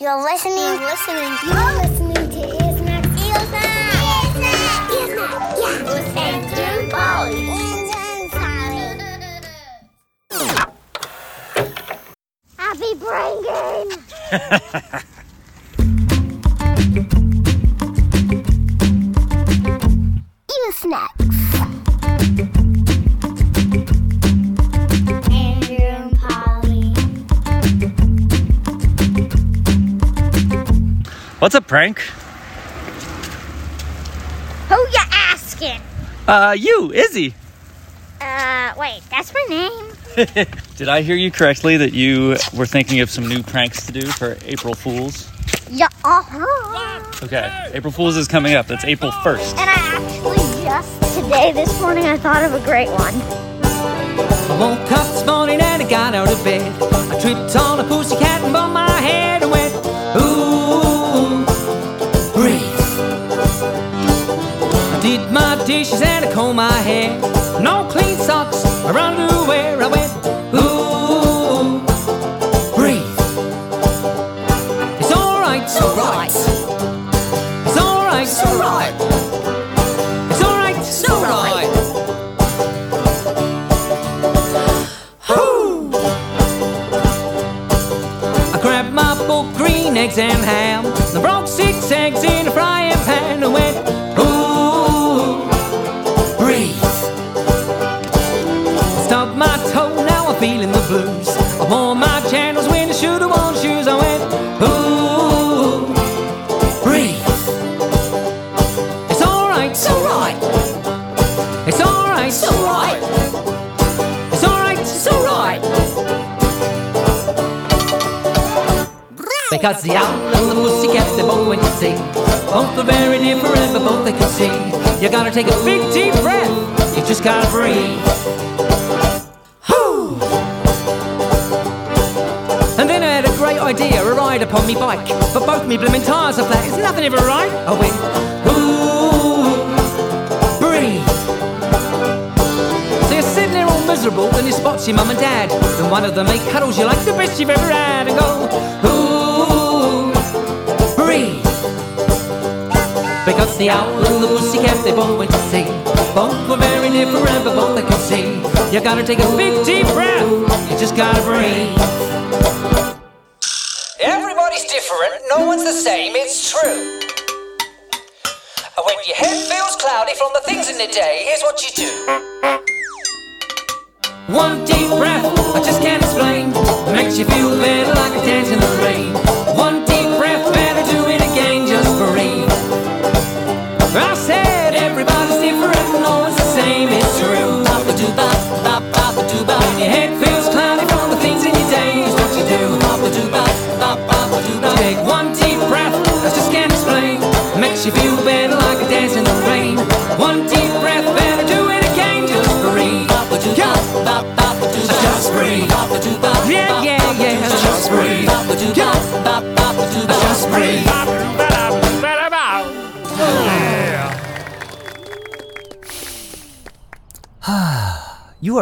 You're listening. You're listening. You're listening to Earsnack. Earsnack. Earsnack. Yeah. With Andrew Polly. Happy brain game. Earsnacks. What's a prank? Who you asking? Uh, you, Izzy. Uh, wait, that's my name. Did I hear you correctly that you were thinking of some new pranks to do for April Fools? Yeah, uh-huh. Okay, April Fools is coming up. That's April 1st. And I actually just today, this morning, I thought of a great one. I woke up this morning and I got out of bed. I tripped on a pussycat and bumped my head and did my dishes and I combed my hair. No clean socks or underwear. I went, ooh, breathe. It's alright, it's alright. It's alright, it's alright. It's alright, it's alright. I grabbed my book, green eggs and ham. It's alright, it's alright. It's alright, it's alright. Because the owl and the pussycat, they both went to sea. Both are very near forever, both they can see. You gotta take a big deep breath, you just gotta breathe. Whew. And then I had a great idea, a ride upon me bike. But both me blooming tires are flat, is nothing ever right? I went, ooh, miserable, and you spot your mum and dad. And one of them make cuddles you like the best you've ever had, and go, ooh, breathe. Because the owl and the pussycat, they both went to sea. Both were very near forever, both they could see. You gotta take a big deep breath, you just gotta breathe. Everybody's different, no one's the same, it's true. And When your head feels cloudy from the things in the day, here's what you do. One deep breath, I just can't explain. Makes you feel better like a dance in the rain. One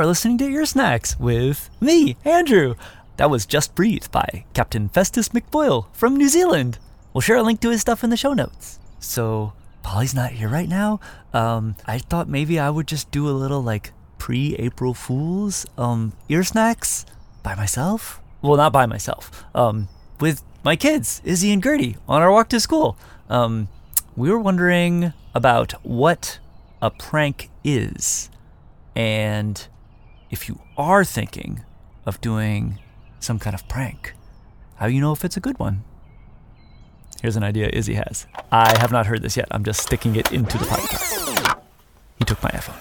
are listening to Ear Snacks with me, Andrew. That was Just Breathe by Captain Festus McBoyle from New Zealand. We'll share a link to his stuff in the show notes. So, Polly's not here right now. Um, I thought maybe I would just do a little like pre April Fools um, ear snacks by myself. Well, not by myself. Um, with my kids, Izzy and Gertie, on our walk to school. Um, we were wondering about what a prank is. And if you are thinking of doing some kind of prank, how do you know if it's a good one? Here's an idea Izzy has. I have not heard this yet. I'm just sticking it into the podcast. He took my iPhone.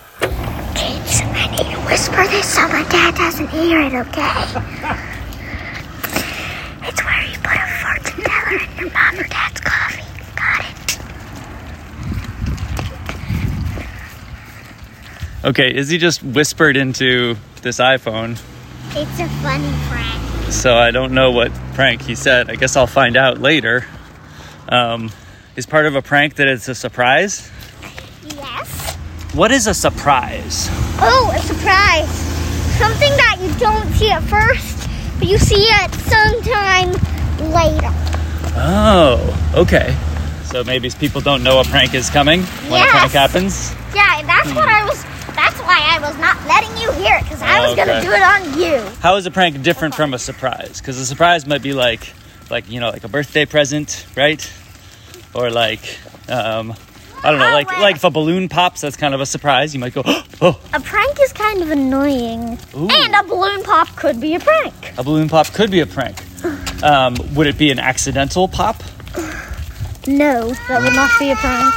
Kids, I need to whisper this so my dad doesn't hear it, okay? It's where you put a fortune teller in your mom or dad's coffee. Got it? Okay, Izzy just whispered into this iPhone, It's a funny prank. so I don't know what prank he said. I guess I'll find out later. Um, is part of a prank that it's a surprise? Yes? What is a surprise? Oh, a surprise. Something that you don't see at first, but you see it sometime later. Oh, okay. So maybe people don't know a prank is coming when a prank Yes. happens. Yeah, that's what I was. That's why I was not letting you hear it because I was gonna do it on you. How is a prank different from a surprise? Because a surprise might be like, like you know, like a birthday present, right? Or like, um, I don't know, like like if a balloon pops, that's kind of a surprise. You might go, oh, A prank is kind of annoying, Ooh. and a balloon pop could be a prank. a balloon pop could be a prank. Um, would it be an accidental pop? No, that would not be a prank.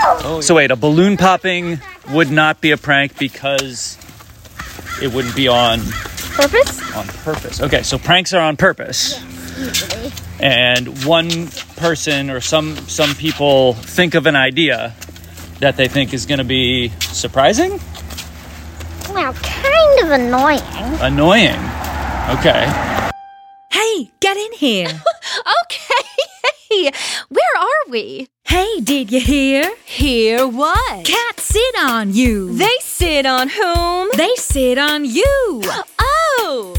Oh, so wait, a balloon popping would not be a prank because it wouldn't be on Purpose? on purpose. Okay, so pranks are on purpose. Usually. and one person or some some people think of an idea that they think is going to be surprising, Well, kind of annoying. annoying. Okay. Hey, get in here. Okay. Hey, where are we? hey, did you hear? Hear what? Cats sit on you. They sit on whom? They sit on you. Oh.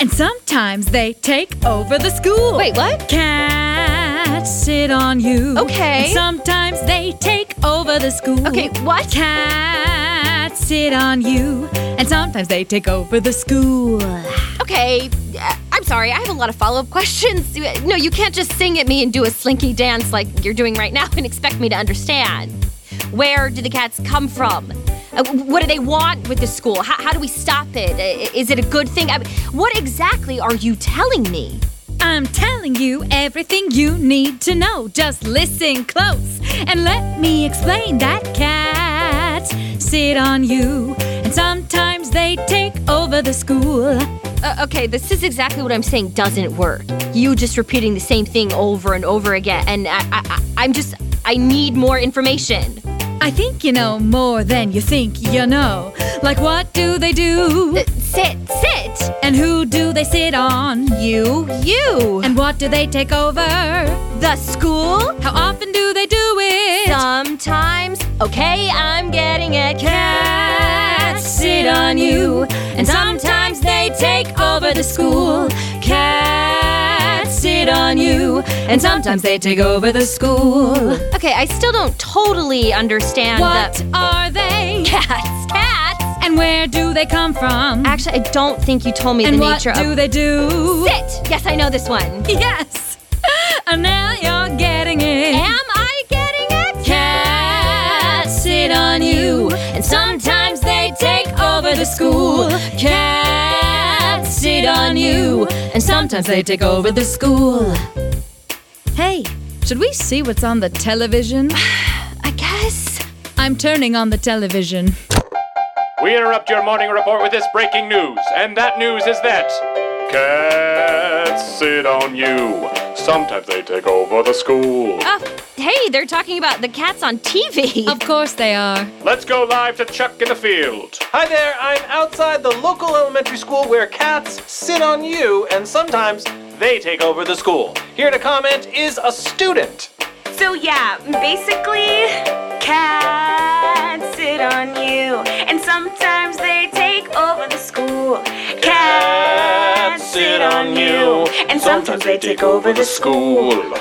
And sometimes they take over the school. Wait, what? Cats sit on you. Okay. And sometimes they take over the school. Okay, what? Cats sit on you. And sometimes they take over the school. Okay. Uh, sorry. I have a lot of follow up questions. No, you can't just sing at me and do a slinky dance like you're doing right now and expect me to understand. Where do the cats come from? Uh, what do they want with the school? How, how do we stop it? Is it a good thing? I what exactly are you telling me? I'm telling you everything you need to know. Just listen close and let me explain that cats sit on you. And sometimes they take over the school. Uh, okay, this is exactly what I'm saying doesn't work. You just repeating the same thing over and over again, and I, I, I'm just, I need more information. I think you know more than you think you know. Like, what do they do? Uh, sit, sit. And who do they sit on? You, you. And what do they take over? the school? How often do they do it? Sometimes. Okay, I'm getting it. Cats on you, and sometimes they take over the school. Cats sit on you, and sometimes they take over the school. Okay, I still don't totally understand What the are they? cats. Cats. And where do they come from? Actually, I don't think you told me and the what do they do? Sit. Yes, I know this one. Yes! And now you're getting over the school. Cats sit on you, and sometimes they take over the school. Hey, should we see what's on the television? I guess. I'm turning on the television. We interrupt your morning report with this breaking news, and that news is that cats sit on you. Sometimes they take over the school. Oh, hey, they're talking about the cats on TV. Of course they are. Let's go live to Chuck in the field. Hi there, I'm outside the local elementary school where cats sit on you and sometimes they take over the school. Here to comment is a student. So yeah, basically, cats sit on you, and sometimes they take over the school. Cats sit on you, and sometimes they take over the school.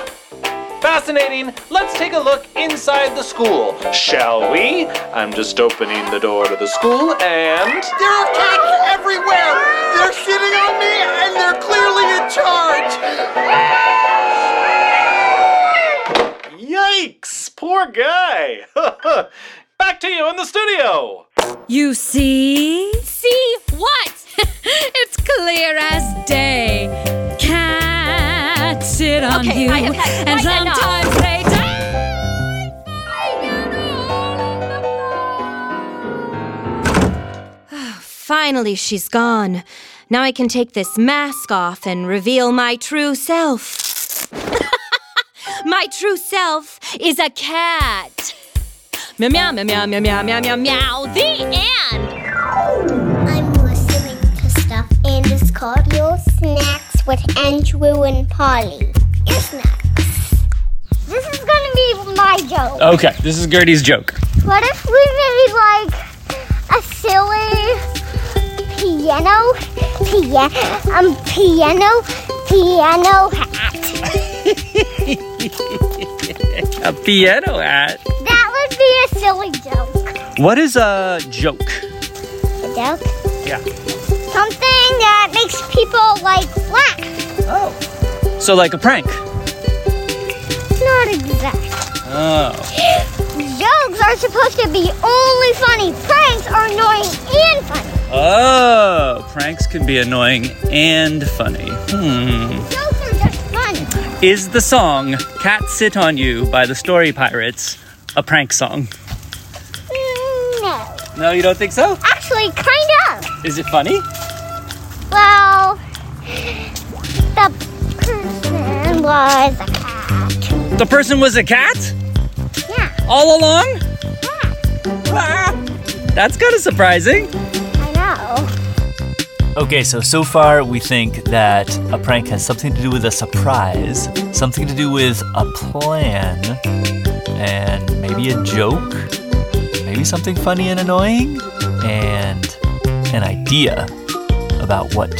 Fascinating. Let's take a look inside the school, shall we? I'm just opening the door to the school and. There are cats everywhere! They're sitting on me and they're clearly in charge! Yikes! Poor guy! Back to you in the studio! You see? See what? it's clear as day. Cats sit on Okay, you, I have had and quite enough. sometimes they take. Finally, she's gone. Now I can take this mask off and reveal my true self. my true self is a cat. Meow meow meow meow meow meow meow meow. The end. It's called Ear Snacks with Andrew and Polly. Your snacks. This is gonna be my joke. Okay, this is Gertie's joke. What if we made like a silly piano, pia- um, piano, piano hat? A piano hat? That would be a silly joke. What is a joke? A joke? Yeah. Something that makes people like laugh. Oh. So like a prank. Not exactly. Oh. Jokes are supposed to be only funny. Pranks are annoying and funny. Oh, pranks can be annoying and funny. Hmm. Jokes are just fun. Is the song Cat Sit on You by the Story Pirates a prank song? Mm, No. No, you don't think so? Actually, kind of. Is it funny? Well, the person was a cat. The person was a cat? Yeah. All along? Yeah. Ah, that's kind of surprising. I know. Okay, so so far we think that a prank has something to do with a surprise, something to do with a plan, and maybe a joke, maybe something funny and annoying, and an idea about what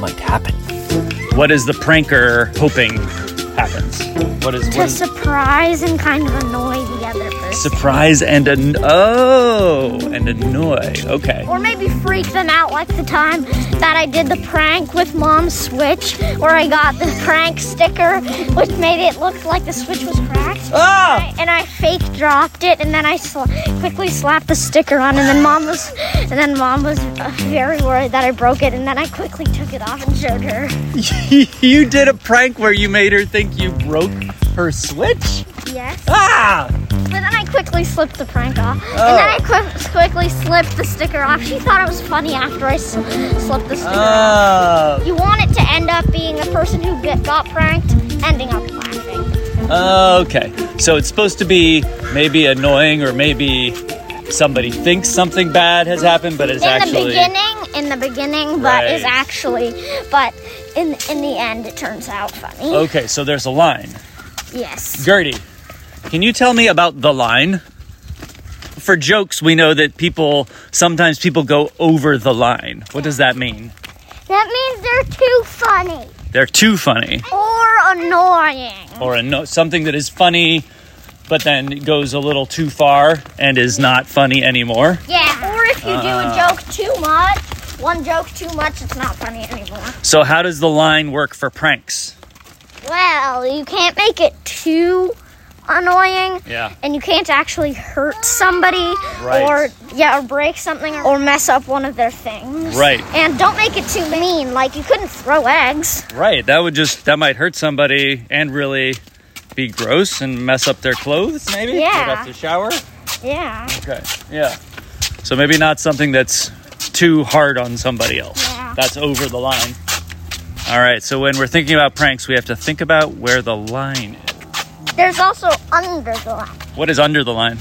might happen. What is the pranker hoping happens? What is To surprise and kind of annoy the other person. surprise and an oh and annoy? Okay. Or maybe freak them out like the time that I did the prank with Mom's Switch, where I got the prank sticker, which made it look like the Switch was cracked. Ah! And I fake dropped it, and then I sl- quickly slapped the sticker on, and then Mom was, and then Mom was uh, very worried that I broke it, and then I quickly took it off and showed her. you did a prank where you made her think you broke her switch? Yes. Ah! But then I quickly slipped the prank off, and Oh. then I oh. qui- quickly slipped the sticker off. She thought it was funny after I s- slipped the sticker off. Oh. You want it to end up being a person who get, got pranked, ending up laughing. Okay. So it's supposed to be maybe annoying or maybe somebody thinks something bad has happened, but it's in actually the beginning, in the beginning, but is actually, but in in the end, it turns out funny. Okay, so there's a line. Yes. Gertie, can you tell me about the line? For jokes, we know that people sometimes people go over the line. What does that mean? That means they're too funny They're too funny. or annoying. or a no, something that is funny but then goes a little too far and is not funny anymore. Yeah. Or if you do a Ah. joke too much, one joke too much, it's not funny anymore. So how does the line work for pranks? Well, you can't make it too annoying. Yeah. And you can't actually hurt somebody Right. or yeah, or break something or mess up one of their things. Right. And don't make it too mean. Like you couldn't throw eggs. Right, that would just that might hurt somebody and really be gross and mess up their clothes maybe? Yeah. They'd have to shower? Yeah. Okay. Yeah. So maybe not something that's too hard on somebody else. Yeah. That's over the line. All right, so when we're thinking about pranks, we have to think about where the line is. There's also under the line. What is under the line?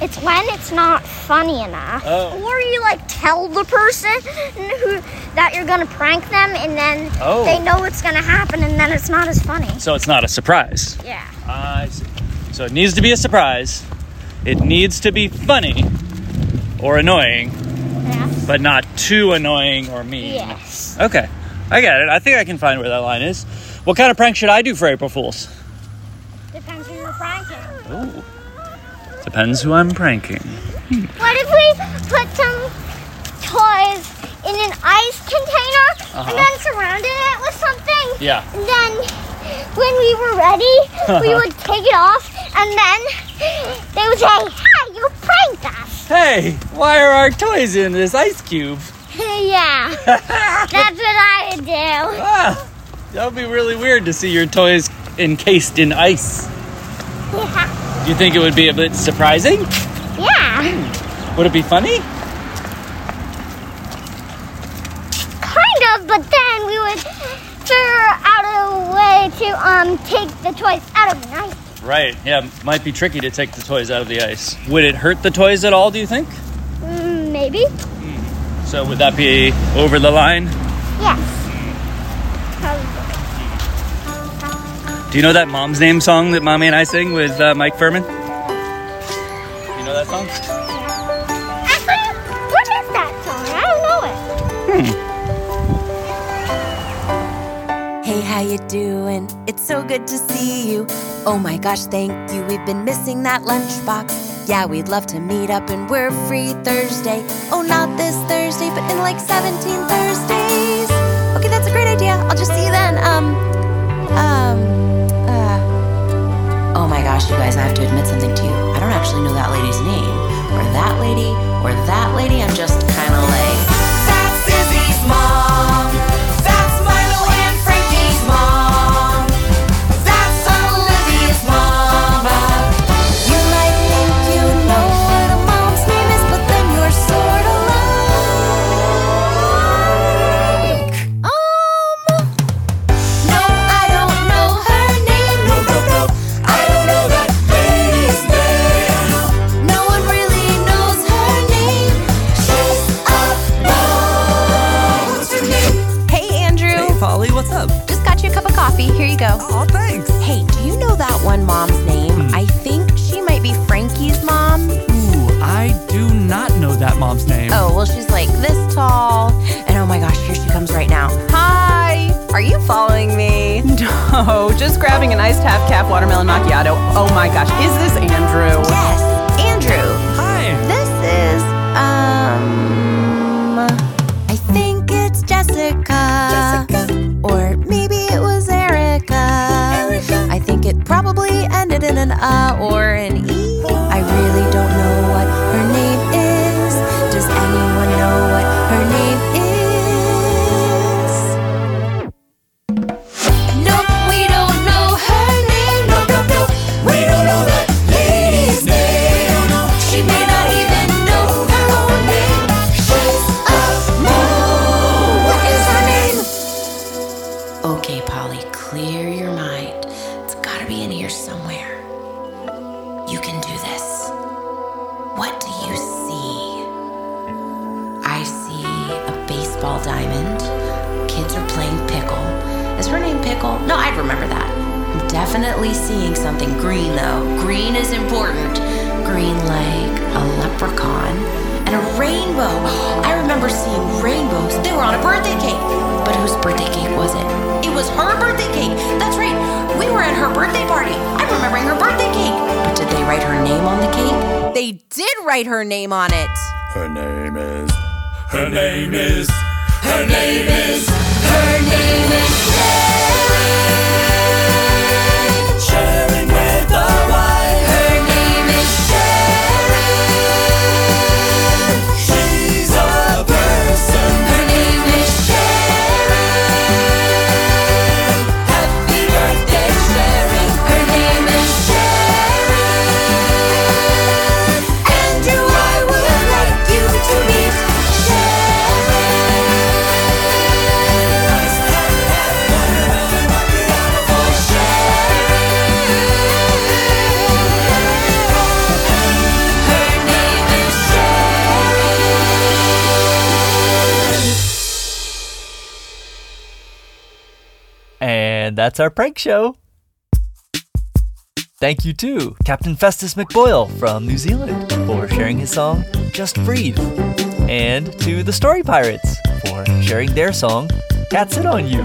It's when it's not funny enough. Oh. Or you like tell the person who that you're gonna prank them and then Oh. they know what's gonna happen and then it's not as funny. So it's not a surprise. Yeah. I see. So it needs to be a surprise. It needs to be funny or annoying, Yeah. but not too annoying or mean. Yes. Okay, I get it. I think I can find where that line is. What kind of prank should I do for April Fools? Depends who you're pranking. Ooh. Depends who I'm pranking. What if we put some toys in an ice container Uh-huh. and then surrounded it with something? Yeah. And then when we were ready, we would take it off and then they would say, Hey, you pranked us. Hey, why are our toys in this ice cube? yeah. That's what I would do. Ah, that would be really weird to see your toys encased in ice. Do you think it would be a bit surprising? Yeah. Would it be funny? Kind of, but then we would figure out a way to um take the toys out of the ice. Right. Yeah, might be tricky to take the toys out of the ice. Would it hurt the toys at all, do you think? Mm, maybe. So would that be over the line? Yes. Do you know that Mom's Name song that Mommy and I sing with uh, Mike Phirman? You know that song? Actually, what is that song? I don't know it. Hey, how you doing? It's so good to see you. Oh my gosh, thank you. We've been missing that lunchbox. Yeah, we'd love to meet up and we're free Thursday. Oh, not this Thursday, but in like 17 Thursdays. Okay, that's a great idea. I'll just see you then. Um, um, my gosh, you guys, I have to admit something to you. I don't actually know that lady's name. Or that lady, or that lady. I'm just kind of like. She's like this tall. And oh my gosh, here she comes right now. Hi! Are you following me? No, just grabbing an iced half cap watermelon macchiato. Oh my gosh, is this Andrew? Yes, Andrew. Hi. This is, um. I think it's Jessica. Jessica. Or maybe it was Erica. Erica. I think it probably ended in an uh or an rainbow. I remember seeing rainbows. They were on a birthday cake. But whose birthday cake was it? It was her birthday cake. That's right. We were at her birthday party. I'm remembering her birthday cake. But did they write her name on the cake? They did write her name on it. Her name is. Her name is. Her name is. Her name is Sharon. Sharon with the Y. that's our prank show. Thank you to Captain Festus McBoyle from New Zealand for sharing his song Just Breathe. And to the Story Pirates for sharing their song Cats Sit On You.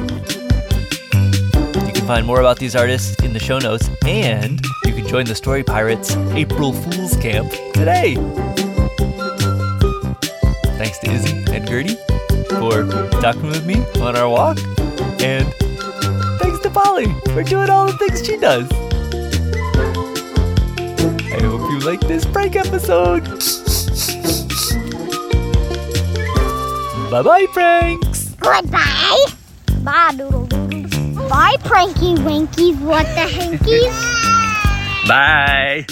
You can find more about these artists in the show notes, and you can join the Story Pirates April Fool's Camp today. Thanks to Izzy and Gertie for talking with me on our walk, and Polly for doing all the things she does. I hope you like this prank episode. bye bye, pranks. Goodbye. Bye, doodle doodles. Bye, pranky winkies. What the hankies? Bye.